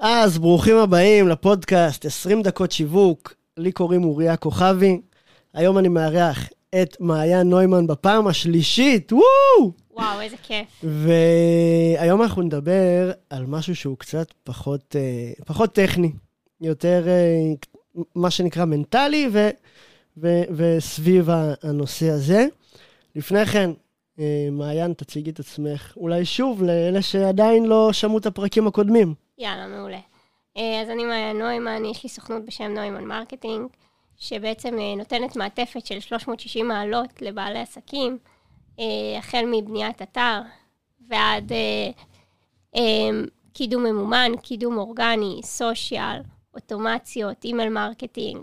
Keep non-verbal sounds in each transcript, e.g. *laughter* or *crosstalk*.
אז ברוכים הבאים לפודקאסט 20 דקות שיווק. לי קוראים אוריה כוכבי. היום אני מארח את מעיין נוימן בפעם השלישית, וואו! וואו, איזה כיף. והיום אנחנו נדבר על משהו שהוא קצת פחות, אה, פחות טכני, יותר אה, מה שנקרא מנטלי, ו, ו, וסביב הנושא הזה. לפני כן, אה, מעיין, תציגי את עצמך, אולי שוב, לאלה שעדיין לא שמעו את הפרקים הקודמים. יאללה, מעולה. אז אני מעיין נוימן, יש לי סוכנות בשם נוימן Marketing, שבעצם נותנת מעטפת של 360 מעלות לבעלי עסקים. אה, החל מבניית אתר ועד אה, אה, קידום ממומן, קידום אורגני, social, אוטומציות, email marketing,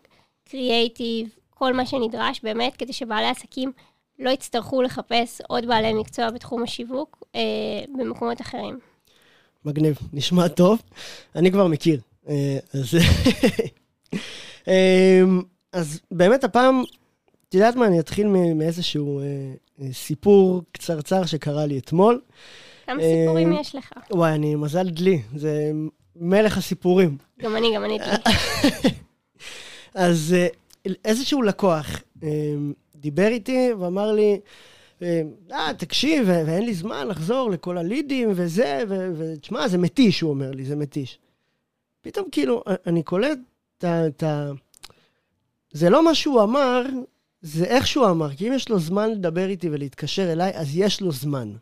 creative, כל מה שנדרש באמת כדי שבעלי עסקים לא יצטרכו לחפש עוד בעלי מקצוע בתחום השיווק אה, במקומות אחרים. מגניב, נשמע טוב. אני כבר מכיר. אה, אז, אז באמת הפעם את יודעת מה, אני אתחיל מאיזשהו אה, אה, סיפור קצרצר שקרה לי אתמול. כמה סיפורים יש לך? וואי, אני מזל דלי, זה מלך הסיפורים. גם אני, גם אני דלי. *laughs* אז אה, איזשהו לקוח אה, דיבר איתי ואמר לי, אה, אה תקשיב, ואין לי זמן לחזור לכל הלידים וזה, ותשמע, זה מתיש, הוא אומר לי, זה מתיש. פתאום כאילו, אני קולט את ה... זה לא מה שהוא אמר, זה איך שהוא אמר, כי אם יש לו זמן לדבר איתי ולהתקשר אליי, אז יש לו זמן.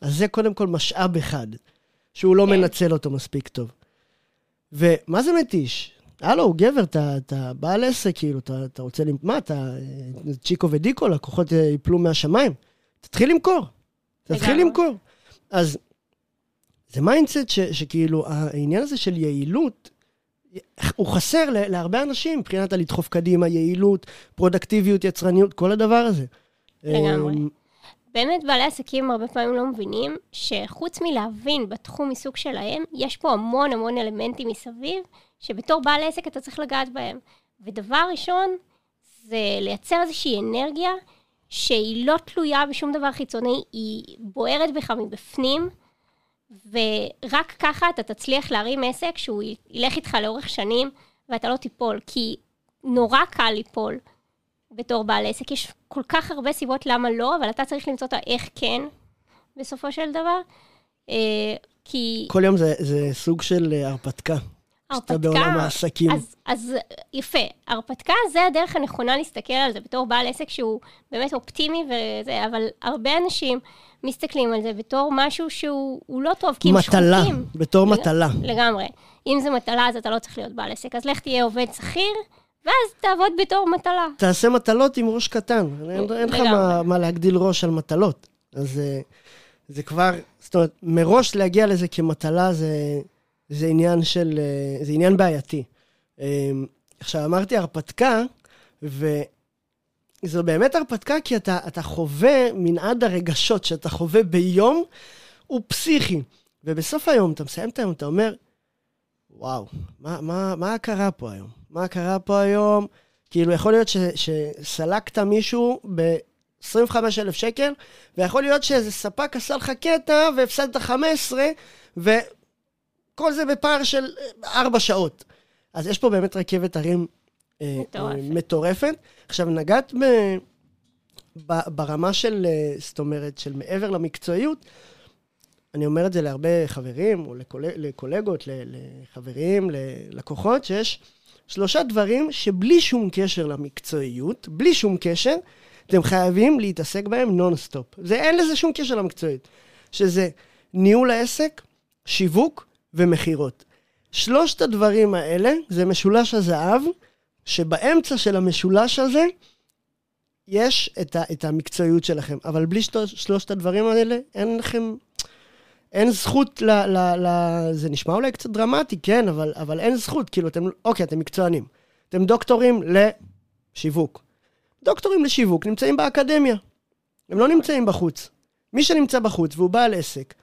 אז זה קודם כל משאב אחד, שהוא לא כן. מנצל אותו מספיק טוב. ומה זה מתיש? הלו, הוא גבר, אתה, אתה בעל עסק, כאילו, אתה, אתה רוצה, מה, אתה צ'יקו ודיקו, לקוחות ייפלו מהשמיים. תתחיל למכור. תתחיל למכור. אז זה mindset שכאילו, העניין הזה של יעילות, הוא חסר להרבה אנשים מבחינת הלדחוף קדימה, יעילות, פרודקטיביות, יצרניות, כל הדבר הזה. לגמרי. אמ, באמת בעלי עסקים הרבה פעמים לא מבינים שחוץ מלהבין בתחום עיסוק שלהם, יש פה המון המון אלמנטים מסביב, שבתור בעל עסק אתה צריך לגעת בהם. ודבר ראשון, זה לייצר איזושהי אנרגיה שהיא לא תלויה בשום דבר חיצוני, היא בוערת בך מבפנים, ורק ככה אתה תצליח להרים עסק שהוא ילך איתך לאורך שנים ואתה לא תיפול, כי נורא קל ליפול בתור בעל עסק. יש כל כך הרבה סיבות למה לא, אבל אתה צריך למצוא את האיך כן, בסופו של דבר. אה, כי... כל יום זה, זה סוג של אה, הרפתקה. הרפתקה, בעולם העסקים. אז, אז יפה, הרפתקה זה הדרך הנכונה להסתכל על זה בתור בעל עסק שהוא באמת אופטימי וזה, אבל הרבה אנשים מסתכלים על זה בתור משהו שהוא לא טוב, כי הם שחוקים. מטלה, בתור לג... מטלה. לגמרי. אם זה מטלה, אז אתה לא צריך להיות בעל עסק. אז לך תהיה עובד שכיר, ואז תעבוד בתור מטלה. תעשה מטלות עם ראש קטן. אין לך מה, מה להגדיל ראש על מטלות. אז אה, זה כבר, זאת אומרת, מראש להגיע לזה כמטלה זה, זה עניין של, אה, זה עניין בעייתי. אה, עכשיו, אמרתי הרפתקה, ו... זו באמת הרפתקה, כי אתה, אתה חווה מנעד הרגשות שאתה חווה ביום, הוא פסיכי. ובסוף היום, אתה מסיים את היום, אתה אומר, וואו, מה, מה, מה קרה פה היום? מה קרה פה היום? כאילו, יכול להיות ש, שסלקת מישהו ב-25,000 שקל, ויכול להיות שאיזה ספק עשה לך קטע והפסדת 15, וכל זה בפער של 4 שעות. אז יש פה באמת רכבת הרים אה, מטורפת. מטורפת. עכשיו, נגעת ב, ב, ברמה של, אה, זאת אומרת, של מעבר למקצועיות, אני אומר את זה להרבה חברים, או לקול, לקולגות, לחברים, ללקוחות, שיש שלושה דברים שבלי שום קשר למקצועיות, בלי שום קשר, אתם חייבים להתעסק בהם נונסטופ. זה, אין לזה שום קשר למקצועיות. שזה ניהול העסק, שיווק ומכירות. שלושת הדברים האלה זה משולש הזהב, שבאמצע של המשולש הזה, יש את, ה, את המקצועיות שלכם. אבל בלי שלוש, שלושת הדברים האלה, אין לכם... אין זכות ל, ל, ל... זה נשמע אולי קצת דרמטי, כן, אבל, אבל אין זכות. כאילו, אתם... אוקיי, אתם מקצוענים. אתם דוקטורים לשיווק. דוקטורים לשיווק נמצאים באקדמיה. הם לא נמצאים בחוץ. מי שנמצא בחוץ והוא בעל עסק,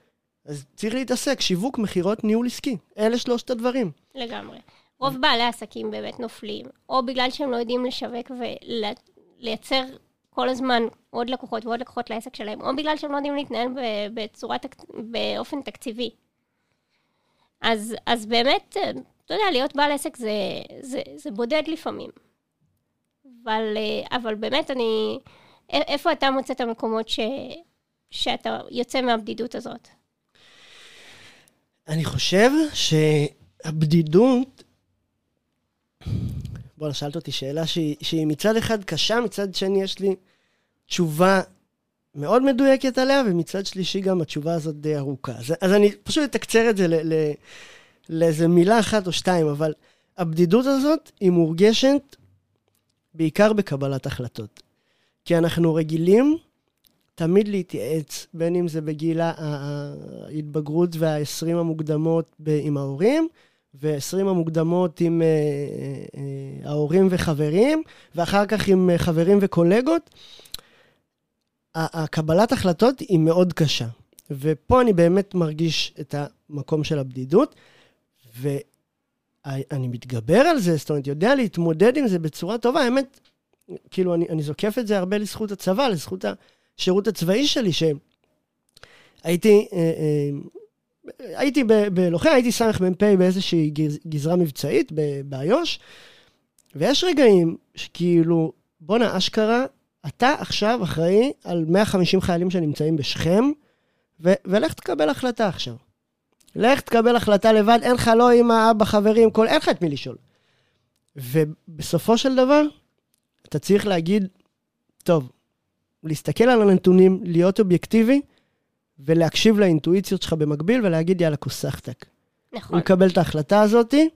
אז צריך להתעסק, שיווק, מכירות, ניהול עסקי. אלה שלושת הדברים. לגמרי. רוב בעלי העסקים באמת נופלים, או בגלל שהם לא יודעים לשווק ולייצר כל הזמן עוד לקוחות ועוד לקוחות לעסק שלהם, או בגלל שהם לא יודעים להתנהל בצורה, באופן תקציבי. אז, אז באמת, אתה יודע, להיות בעל עסק זה, זה, זה בודד לפעמים. אבל, אבל באמת, אני... איפה אתה מוצא את המקומות ש, שאתה יוצא מהבדידות הזאת? אני חושב שהבדידות... בואנה, שאלת אותי שאלה שהיא, מצד אחד קשה, מצד שני יש לי תשובה מאוד מדויקת עליה, ומצד שלישי גם התשובה הזאת די ארוכה. אז, אז אני פשוט אתקצר את זה לאיזה מילה אחת או שתיים, אבל הבדידות הזאת היא מורגשת בעיקר בקבלת החלטות. כי אנחנו רגילים תמיד להתייעץ, בין אם זה בגיל ההתבגרות וה-20 המוקדמות עם ההורים, ו-20 המוקדמות עם ההורים וחברים, ואחר כך עם uh, חברים וקולגות. הקבלת החלטות היא מאוד קשה. ופה אני באמת מרגיש את המקום של הבדידות, ואני מתגבר על זה, זאת אומרת, יודע להתמודד עם זה בצורה טובה. האמת, כאילו, אני, אני זוקף את זה הרבה לזכות הצבא, לזכות השירות הצבאי שלי, שהייתי... אה, אה, הייתי בלוחם, הייתי סמ"פ באיזושהי גזרה מבצעית באיו"ש, ויש רגעים שכאילו, בואנה, אשכרה, אתה עכשיו אחראי על 150 חיילים שנמצאים בשכם, ו- ולך תקבל החלטה עכשיו. לך תקבל החלטה לבד, אין לך לא אמא, אבא, חברים, כל, אין לך את מי לשאול. ובסופו של דבר, אתה צריך להגיד, טוב, להסתכל על הנתונים, להיות אובייקטיבי, ולהקשיב לאינטואיציות שלך במקביל, ולהגיד, יאללה, כוסחתק. נכון. הוא מקבל את ההחלטה הזאתי,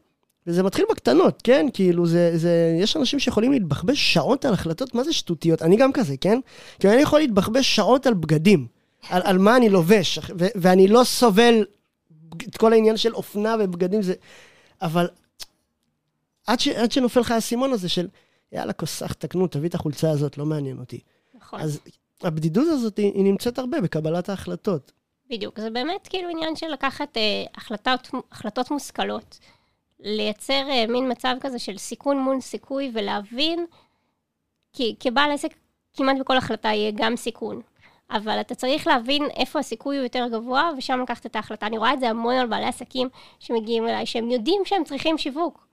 וזה מתחיל בקטנות, כן? כאילו, זה, זה, יש אנשים שיכולים להתבחבש שעות על החלטות, מה זה שטותיות? אני גם כזה, כן? כי אני יכול להתבחבש שעות על בגדים, על, על מה אני לובש, ו, ואני לא סובל את כל העניין של אופנה ובגדים, זה... אבל עד, ש, עד שנופל לך האסימון הזה של, יאללה, כוסח, תקנו, תביא את החולצה הזאת, לא מעניין אותי. נכון. אז הבדידות הזאת, היא, היא נמצאת הרבה בקבלת ההחלטות. בדיוק, זה באמת כאילו עניין של לקחת אה, החלטות, החלטות מושכלות. לייצר אה, מין מצב כזה של סיכון מול סיכוי ולהבין, כי כבעל עסק כמעט בכל החלטה יהיה גם סיכון. אבל אתה צריך להבין איפה הסיכוי הוא יותר גבוה, ושם לקחת את ההחלטה. אני רואה את זה המון על בעלי עסקים שמגיעים אליי, שהם יודעים שהם צריכים שיווק.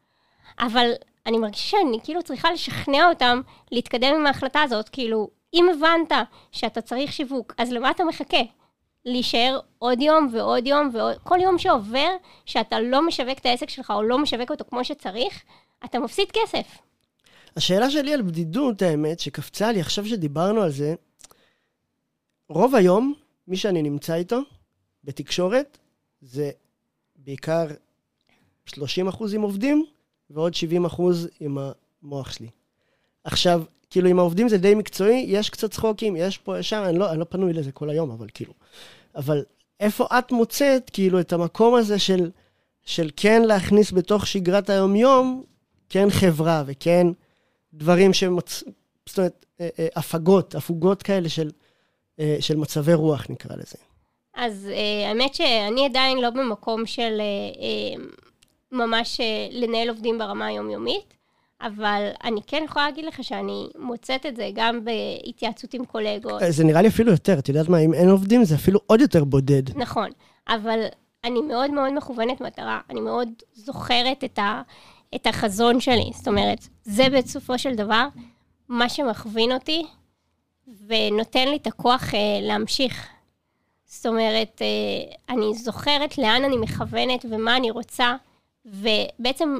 אבל אני מרגישה שאני כאילו צריכה לשכנע אותם להתקדם עם ההחלטה הזאת. כאילו, אם הבנת שאתה צריך שיווק, אז למה אתה מחכה? להישאר עוד יום ועוד יום ועוד... כל יום שעובר, שאתה לא משווק את העסק שלך או לא משווק אותו כמו שצריך, אתה מפסיד כסף. השאלה שלי על בדידות, האמת, שקפצה לי עכשיו שדיברנו על זה, רוב היום, מי שאני נמצא איתו בתקשורת, זה בעיקר 30 אחוז עם עובדים, ועוד 70 אחוז עם המוח שלי. עכשיו, כאילו, עם העובדים זה די מקצועי, יש קצת צחוקים, יש פה, יש שם, אני לא, אני לא פנוי לזה כל היום, אבל כאילו... אבל איפה את מוצאת, כאילו, את המקום הזה של, של כן להכניס בתוך שגרת היום-יום, כן חברה וכן דברים שמוצ... זאת אומרת, אה, אה, הפגות, הפוגות כאלה של, אה, של מצבי רוח, נקרא לזה. אז האמת שאני עדיין לא במקום של ממש לנהל עובדים ברמה היומיומית. אבל אני כן יכולה להגיד לך שאני מוצאת את זה גם בהתייעצות עם קולגות. זה נראה לי אפילו יותר, את יודעת מה, אם אין עובדים זה אפילו עוד יותר בודד. נכון, אבל אני מאוד מאוד מכוונת מטרה, אני מאוד זוכרת את, ה, את החזון שלי. זאת אומרת, זה בסופו של דבר מה שמכווין אותי ונותן לי את הכוח אה, להמשיך. זאת אומרת, אה, אני זוכרת לאן אני מכוונת ומה אני רוצה, ובעצם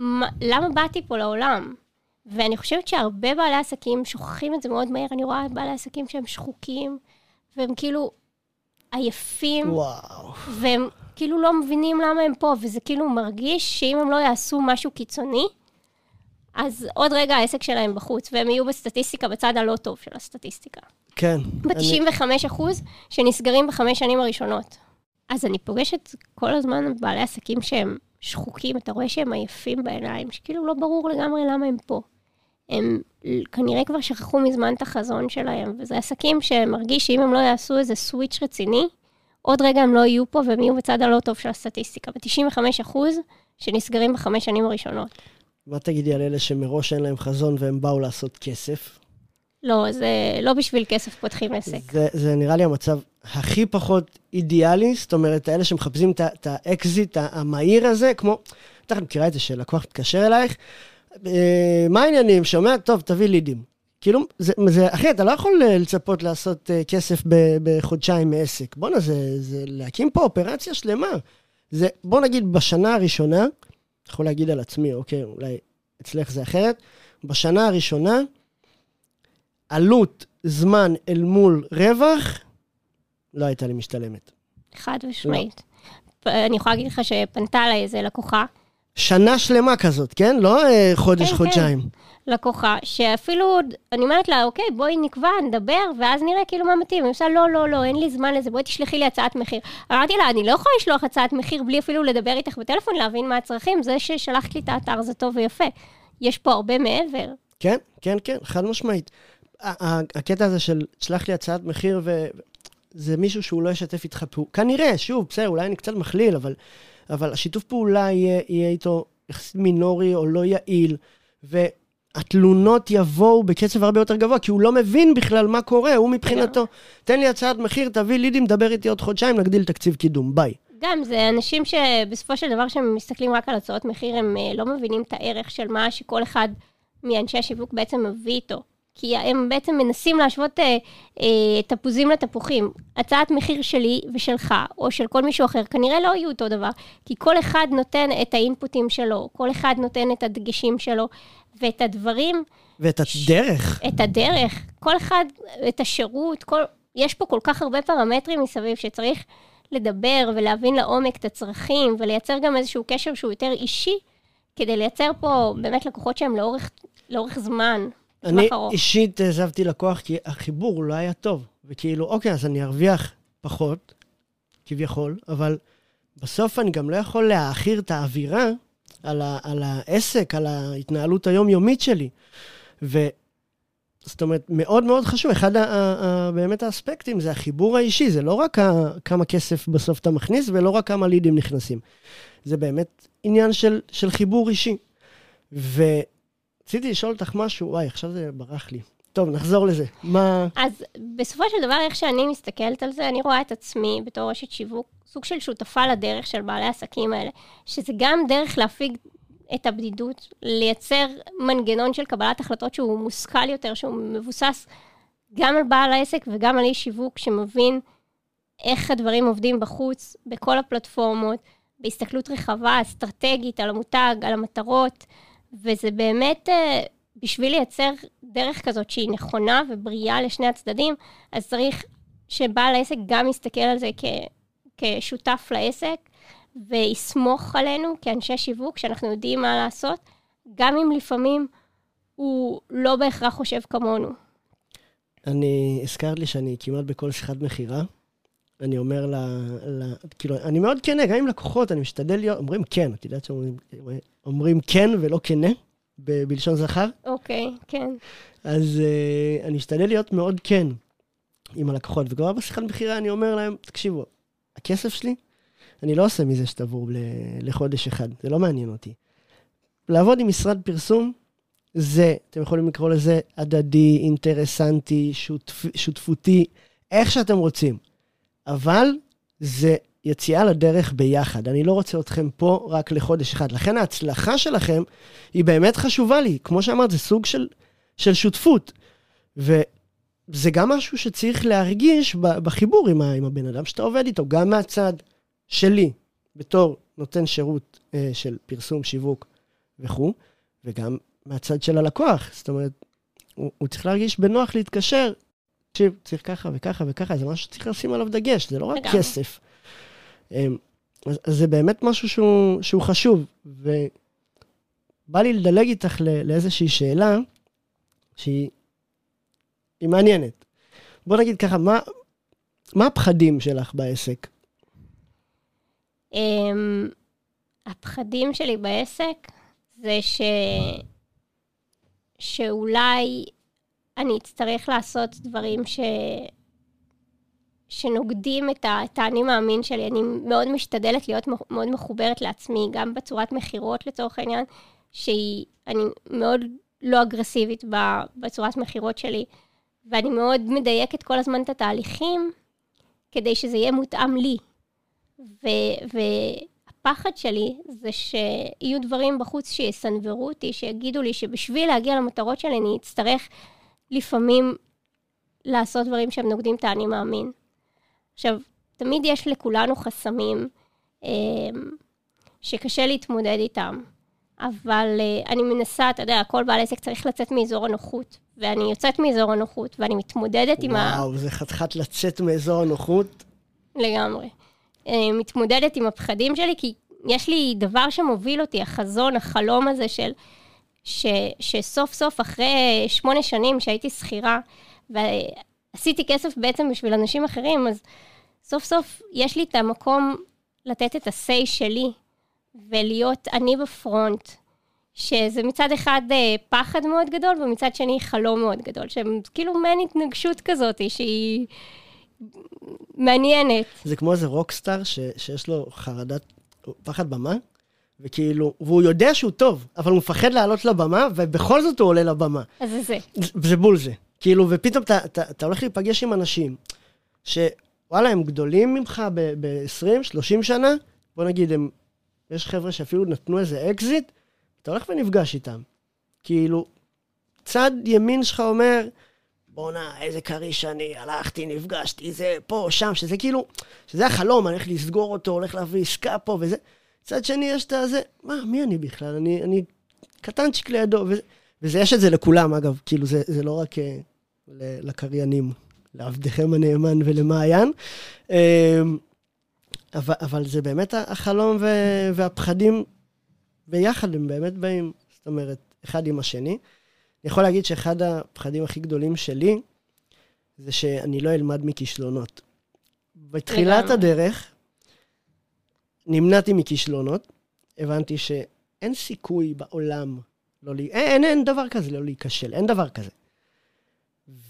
מה, למה באתי פה לעולם? ואני חושבת שהרבה בעלי עסקים שוכחים את זה מאוד מהר. אני רואה בעלי עסקים שהם שחוקים, והם כאילו עייפים. וואו. והם כאילו לא מבינים למה הם פה, וזה כאילו מרגיש שאם הם לא יעשו משהו קיצוני, אז עוד רגע העסק שלהם בחוץ, והם יהיו בסטטיסטיקה בצד הלא טוב של הסטטיסטיקה. כן. ב-95 אני... אחוז שנסגרים בחמש שנים הראשונות. אז אני פוגשת כל הזמן בעלי עסקים שהם שחוקים, אתה רואה שהם עייפים בעיניים, שכאילו לא ברור לגמרי למה הם פה. הם כנראה כבר שכחו מזמן את החזון שלהם, וזה עסקים שמרגיש שאם הם לא יעשו איזה switch רציני, עוד רגע הם לא יהיו פה והם יהיו בצד הלא טוב של הסטטיסטיקה, ב-95 אחוז שנסגרים בחמש שנים הראשונות. מה תגידי על אלה שמראש אין להם חזון והם באו לעשות כסף? לא, זה לא בשביל כסף פותחים עסק. זה, זה נראה לי המצב הכי פחות אידיאלי, זאת אומרת, האלה שמחפשים את האקזיט המהיר הזה, כמו, בטח מכירה את זה שלקוח מתקשר אלייך, אה, מה העניינים? שומע? טוב, תביא לידים. כאילו, זה, זה, אחי, אתה לא יכול לצפות לעשות uh, כסף ב, בחודשיים מעסק. בואנה, זה, זה להקים פה אופרציה שלמה. זה, בוא נגיד, בשנה הראשונה, יכול להגיד על עצמי, אוקיי, אולי אצלך זה אחרת, בשנה הראשונה, עלות זמן אל מול רווח, לא הייתה לי משתלמת. חד משמעית. לא. אני יכולה להגיד לך שפנתה אליי איזה לקוחה. שנה שלמה כזאת, כן? לא אה, חודש, כן, חודשיים. כן. לקוחה, שאפילו, אני אומרת לה, אוקיי, בואי נקבע, נדבר, ואז נראה כאילו מה מתאים. היא עושה, לא, לא, לא, אין לי זמן לזה, בואי תשלחי לי הצעת מחיר. אמרתי לה, אני לא יכולה לשלוח הצעת מחיר בלי אפילו לדבר איתך בטלפון, להבין מה הצרכים, זה ששלחת לי את האתר זה טוב ויפה. יש פה הרבה מעבר. כן, כן, כן, חד משמעית. הקטע הזה של שלח לי הצעת מחיר, וזה מישהו שהוא לא ישתף איתך פעולה. כנראה, שוב, בסדר, אולי אני קצת מכליל, אבל, אבל השיתוף פעולה יהיה, יהיה איתו יחסית מינורי או לא יעיל, והתלונות יבואו בקצב הרבה יותר גבוה, כי הוא לא מבין בכלל מה קורה, הוא מבחינתו, תן לי הצעת מחיר, תביא לידים, דבר איתי עוד חודשיים, נגדיל תקציב קידום, ביי. גם, זה אנשים שבסופו של דבר, כשהם מסתכלים רק על הצעות מחיר, הם אה, לא מבינים את הערך של מה שכל אחד מאנשי השיווק בעצם מביא איתו. כי הם בעצם מנסים להשוות אה, אה, תפוזים לתפוחים. הצעת מחיר שלי ושלך, או של כל מישהו אחר, כנראה לא יהיו אותו דבר, כי כל אחד נותן את האינפוטים שלו, כל אחד נותן את הדגשים שלו, ואת הדברים... ואת הדרך. ש... את הדרך. כל אחד, את השירות, כל... יש פה כל כך הרבה פרמטרים מסביב שצריך לדבר ולהבין לעומק את הצרכים, ולייצר גם איזשהו קשר שהוא יותר אישי, כדי לייצר פה באמת לקוחות שהם לאורך, לאורך זמן. אני אישית עזבתי לקוח כי החיבור לא היה טוב. וכאילו, אוקיי, אז אני ארוויח פחות, כביכול, אבל בסוף אני גם לא יכול להעכיר את האווירה על, ה, על העסק, על ההתנהלות היומיומית שלי. ו... זאת אומרת, מאוד מאוד חשוב. אחד ה, ה, באמת האספקטים זה החיבור האישי, זה לא רק ה, כמה כסף בסוף אתה מכניס, ולא רק כמה לידים נכנסים. זה באמת עניין של, של חיבור אישי. ו... רציתי לשאול אותך משהו, וואי, עכשיו זה ברח לי. טוב, נחזור לזה. מה... אז בסופו של דבר, איך שאני מסתכלת על זה, אני רואה את עצמי בתור רשת שיווק, סוג של שותפה לדרך של בעלי העסקים האלה, שזה גם דרך להפיג את הבדידות, לייצר מנגנון של קבלת החלטות שהוא מושכל יותר, שהוא מבוסס גם על בעל העסק וגם על איש שיווק שמבין איך הדברים עובדים בחוץ, בכל הפלטפורמות, בהסתכלות רחבה, אסטרטגית, על המותג, על המטרות. וזה באמת, אה, בשביל לייצר דרך כזאת שהיא נכונה ובריאה לשני הצדדים, אז צריך שבעל העסק גם יסתכל על זה כ, כשותף לעסק, ויסמוך עלינו כאנשי שיווק, שאנחנו יודעים מה לעשות, גם אם לפעמים הוא לא בהכרח חושב כמונו. אני, הזכרת לי שאני כמעט בכל שיחת מכירה, אני אומר ל... ל כאילו, אני מאוד כנה, גם עם לקוחות, אני משתדל להיות, אומרים כן, את יודעת שאומרים אומרים כן ולא כנה, ב, בלשון זכר? אוקיי, okay, כן. אז uh, אני משתדל להיות מאוד כן עם הלקוחות, וכבר בשיחת מכירה אני אומר להם, תקשיבו, הכסף שלי, אני לא עושה מזה שתעבור לחודש אחד, זה לא מעניין אותי. לעבוד עם משרד פרסום, זה, אתם יכולים לקרוא לזה הדדי, אינטרסנטי, שותפ, שותפותי, איך שאתם רוצים. אבל זה יציאה לדרך ביחד. אני לא רוצה אתכם פה רק לחודש אחד. לכן ההצלחה שלכם היא באמת חשובה לי. כמו שאמרת, זה סוג של, של שותפות. וזה גם משהו שצריך להרגיש בחיבור עם, עם הבן אדם שאתה עובד איתו, גם מהצד שלי, בתור נותן שירות אה, של פרסום, שיווק וכו', וגם מהצד של הלקוח. זאת אומרת, הוא, הוא צריך להרגיש בנוח להתקשר תקשיב, צריך ככה וככה וככה, זה משהו שצריך לשים עליו דגש, זה לא רק לגמרי. כסף. אמ, אז, אז זה באמת משהו שהוא, שהוא חשוב, ובא לי לדלג איתך לאיזושהי שאלה שהיא מעניינת. בוא נגיד ככה, מה, מה הפחדים שלך בעסק? Um, הפחדים שלי בעסק זה ש... שאולי אני אצטרך לעשות דברים ש... שנוגדים את, האני מאמין שלי. אני מאוד משתדלת להיות מאוד מחוברת לעצמי, גם בצורת מכירות לצורך העניין, שהיא, אני מאוד לא אגרסיבית בצורת מכירות שלי, ואני מאוד מדייקת כל הזמן את התהליכים, כדי שזה יהיה מותאם לי. ו- והפחד שלי זה שיהיו דברים בחוץ שיסנוורו אותי, שיגידו לי שבשביל להגיע למטרות שלי אני אצטרך לפעמים לעשות דברים שהם נוגדים את האני מאמין. עכשיו, תמיד יש לכולנו חסמים אה, שקשה להתמודד איתם, אבל אה, אני מנסה, אתה יודע, כל בעל עסק צריך לצאת מאזור הנוחות, ואני יוצאת מאזור הנוחות, ואני מתמודדת וואו, עם ה... וואו, זה חתיכת לצאת מאזור הנוחות. לגמרי. אה, מתמודדת עם הפחדים שלי, כי יש לי דבר שמוביל אותי, החזון, החלום הזה של... ש, שסוף סוף אחרי שמונה שנים שהייתי שכירה, ועשיתי כסף בעצם בשביל אנשים אחרים, אז סוף סוף יש לי את המקום לתת את ה-say שלי, ולהיות אני בפרונט, שזה מצד אחד אה, פחד מאוד גדול, ומצד שני חלום מאוד גדול, שהם כאילו מעין התנגשות כזאת, שהיא מעניינת. זה כמו איזה rockstar שיש לו חרדת, פחד במה, וכאילו, והוא יודע שהוא טוב, אבל הוא מפחד לעלות לבמה, ובכל זאת הוא עולה לבמה. אז זה זה. זה בול זה. כאילו, ופתאום אתה, אתה, אתה הולך להיפגש עם אנשים, שוואלה, הם גדולים ממך ב-20, 30 שנה, בוא נגיד, הם, יש חבר'ה שאפילו נתנו איזה אקזיט, אתה הולך ונפגש איתם. כאילו, צד ימין שלך אומר, בואנה, איזה כריש אני, הלכתי, נפגשתי, זה פה, שם, שזה כאילו, שזה החלום, אני הולך לסגור אותו, הולך להביא עסקה פה וזה. מצד שני, יש את הזה, מה, מי אני בכלל? אני, אני קטנצ'יק לידו, וזה, וזה, יש את זה לכולם, אגב, כאילו, זה, זה לא רק uh, לקריינים, לעבדכם הנאמן ולמעיין, uh, אבל, אבל זה באמת החלום ו, והפחדים ביחד, הם באמת באים, זאת אומרת, אחד עם השני. אני יכול להגיד שאחד הפחדים הכי גדולים שלי, זה שאני לא אלמד מכישלונות. בתחילת הדרך, נמנעתי מכישלונות, הבנתי שאין סיכוי בעולם לא לי... אין, אין דבר כזה לא להיכשל, אין דבר כזה.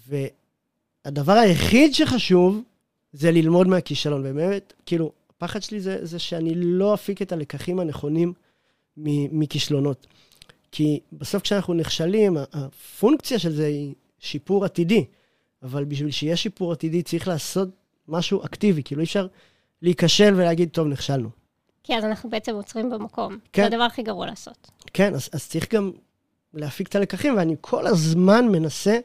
והדבר היחיד שחשוב זה ללמוד מהכישלון. ובאמת, כאילו, הפחד שלי זה, זה שאני לא אפיק את הלקחים הנכונים מכישלונות. כי בסוף כשאנחנו נכשלים, הפונקציה של זה היא שיפור עתידי. אבל בשביל שיהיה שיפור עתידי צריך לעשות משהו אקטיבי, כאילו אי אפשר להיכשל ולהגיד, טוב, נכשלנו. כי אז אנחנו בעצם עוצרים במקום. כן. זה הדבר הכי גרוע לעשות. כן, אז, אז צריך גם להפיק את הלקחים, ואני כל הזמן מנסה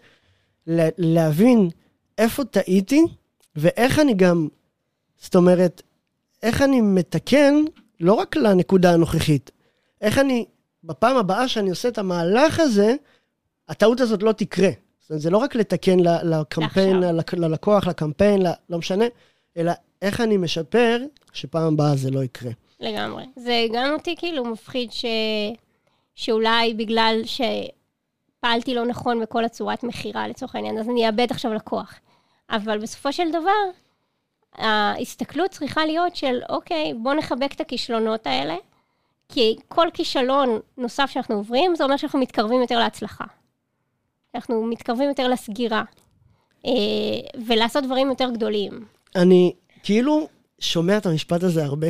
לה, להבין איפה טעיתי, ואיך אני גם, זאת אומרת, איך אני מתקן לא רק לנקודה הנוכחית, איך אני, בפעם הבאה שאני עושה את המהלך הזה, הטעות הזאת לא תקרה. זאת אומרת, זה לא רק לתקן לקמפיין, ללקוח, לקמפיין, לא משנה, אלא איך אני משפר שפעם הבאה זה לא יקרה. לגמרי. זה גם אותי כאילו מפחיד ש... שאולי בגלל שפעלתי לא נכון בכל הצורת מכירה לצורך העניין, אז אני אאבד עכשיו לקוח. אבל בסופו של דבר, ההסתכלות צריכה להיות של, אוקיי, בוא נחבק את הכישלונות האלה, כי כל כישלון נוסף שאנחנו עוברים, זה אומר שאנחנו מתקרבים יותר להצלחה. אנחנו מתקרבים יותר לסגירה, אה, ולעשות דברים יותר גדולים. אני כאילו שומע את המשפט הזה הרבה,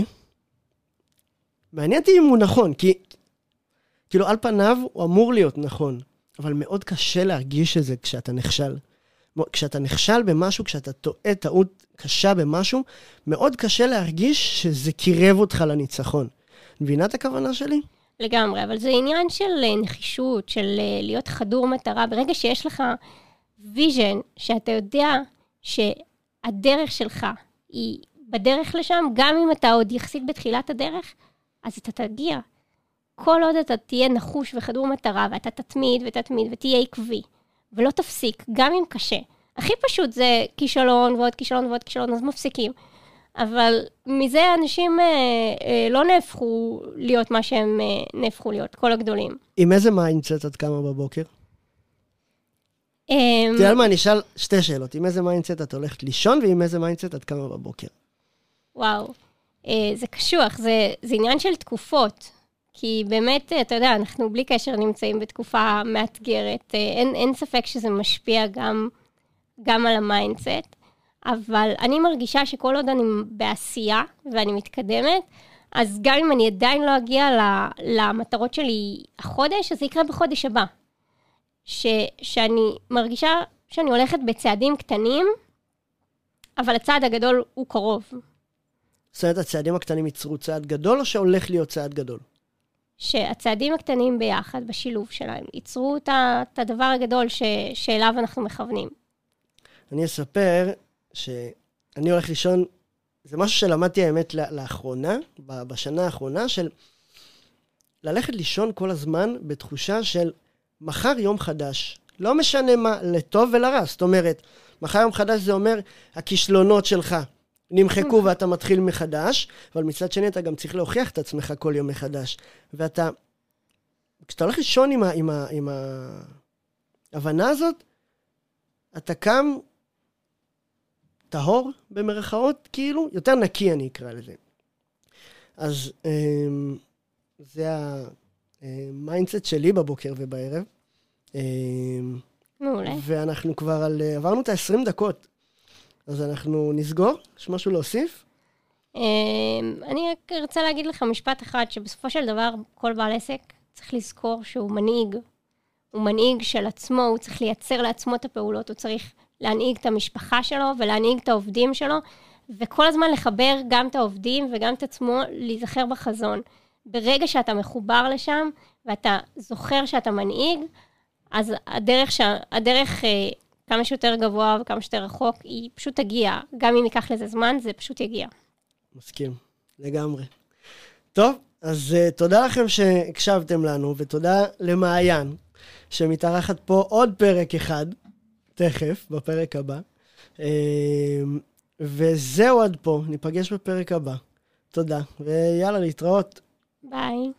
מעניין אותי אם הוא נכון, כי כאילו על פניו הוא אמור להיות נכון, אבל מאוד קשה להרגיש את זה כשאתה נכשל. כשאתה נכשל במשהו, כשאתה טועה טעות קשה במשהו, מאוד קשה להרגיש שזה קירב אותך לניצחון. מבינה את הכוונה שלי? לגמרי, אבל זה עניין של אה, נחישות, של אה, להיות חדור מטרה. ברגע שיש לך vision, שאתה יודע שהדרך שלך היא בדרך לשם, גם אם אתה עוד יחסית בתחילת הדרך, אז אתה תגיע. כל עוד אתה תהיה נחוש וחדור מטרה, ואתה תתמיד ותתמיד ותהיה עקבי, ולא תפסיק, גם אם קשה. הכי פשוט זה כישלון ועוד כישלון ועוד כישלון, אז מפסיקים. אבל מזה אנשים אה, אה, לא נהפכו להיות מה שהם אה, נהפכו להיות, כל הגדולים. עם איזה מיינדסט את קמה בבוקר? אמ, תראה מה, אני אשאל שתי שאלות. עם איזה mindset את הולכת לישון, ועם איזה mindset את קמה בבוקר? וואו. אה, זה קשוח, זה, זה עניין של תקופות. כי באמת, אתה יודע, אנחנו בלי קשר נמצאים בתקופה מאתגרת. אה, אין, אין ספק שזה משפיע גם, גם על ה mindset, אבל אני מרגישה שכל עוד אני בעשייה ואני מתקדמת, אז גם אם אני עדיין לא אגיע למטרות שלי החודש, אז זה יקרה בחודש הבא. ש, שאני מרגישה שאני הולכת בצעדים קטנים, אבל הצעד הגדול הוא קרוב. זאת אומרת, הצעדים הקטנים ייצרו צעד גדול, או שהולך להיות צעד גדול? שהצעדים הקטנים ביחד, בשילוב שלהם, ייצרו את הדבר הגדול ש, שאליו אנחנו מכוונים. אני אספר שאני הולך לישון, זה משהו שלמדתי האמת לאחרונה, בשנה האחרונה, של ללכת לישון כל הזמן בתחושה של מחר יום חדש. לא משנה מה, לטוב ולרע. זאת אומרת, מחר יום חדש זה אומר, הכישלונות שלך נמחקו ואתה מתחיל מחדש, אבל מצד שני אתה גם צריך להוכיח את עצמך כל יום מחדש. ואתה, כשאתה הולך לישון עם, ה, עם, ה, עם ההבנה הזאת, אתה קם טהור, במרכאות, כאילו, יותר נקי אני אקרא לזה. אז אמ, זה ה mindset שלי בבוקר ובערב. אמ, מעולה. ואנחנו כבר על... עברנו את ה-20 דקות, אז אנחנו נסגור? יש משהו להוסיף? אמ, אני רק רוצה להגיד לך משפט אחד, שבסופו של דבר כל בעל עסק צריך לזכור שהוא מנהיג. הוא מנהיג של עצמו, הוא צריך לייצר לעצמו את הפעולות, הוא צריך להנהיג את המשפחה שלו ולהנהיג את העובדים שלו, וכל הזמן לחבר גם את העובדים וגם את עצמו, להיזכר בחזון. ברגע שאתה מחובר לשם, ואתה זוכר שאתה מנהיג, אז הדרך, ש... הדרך אה, כמה שיותר גבוה וכמה שיותר רחוק, היא פשוט תגיע. גם אם ייקח לזה זמן, זה פשוט יגיע. מסכים, לגמרי. טוב, אז uh, תודה לכם שהקשבתם לנו, ותודה למעיין, שמתארחת פה עוד פרק אחד, תכף, בפרק הבא. Uh, וזהו עד פה, ניפגש בפרק הבא. תודה, ויאללה, להתראות. ביי.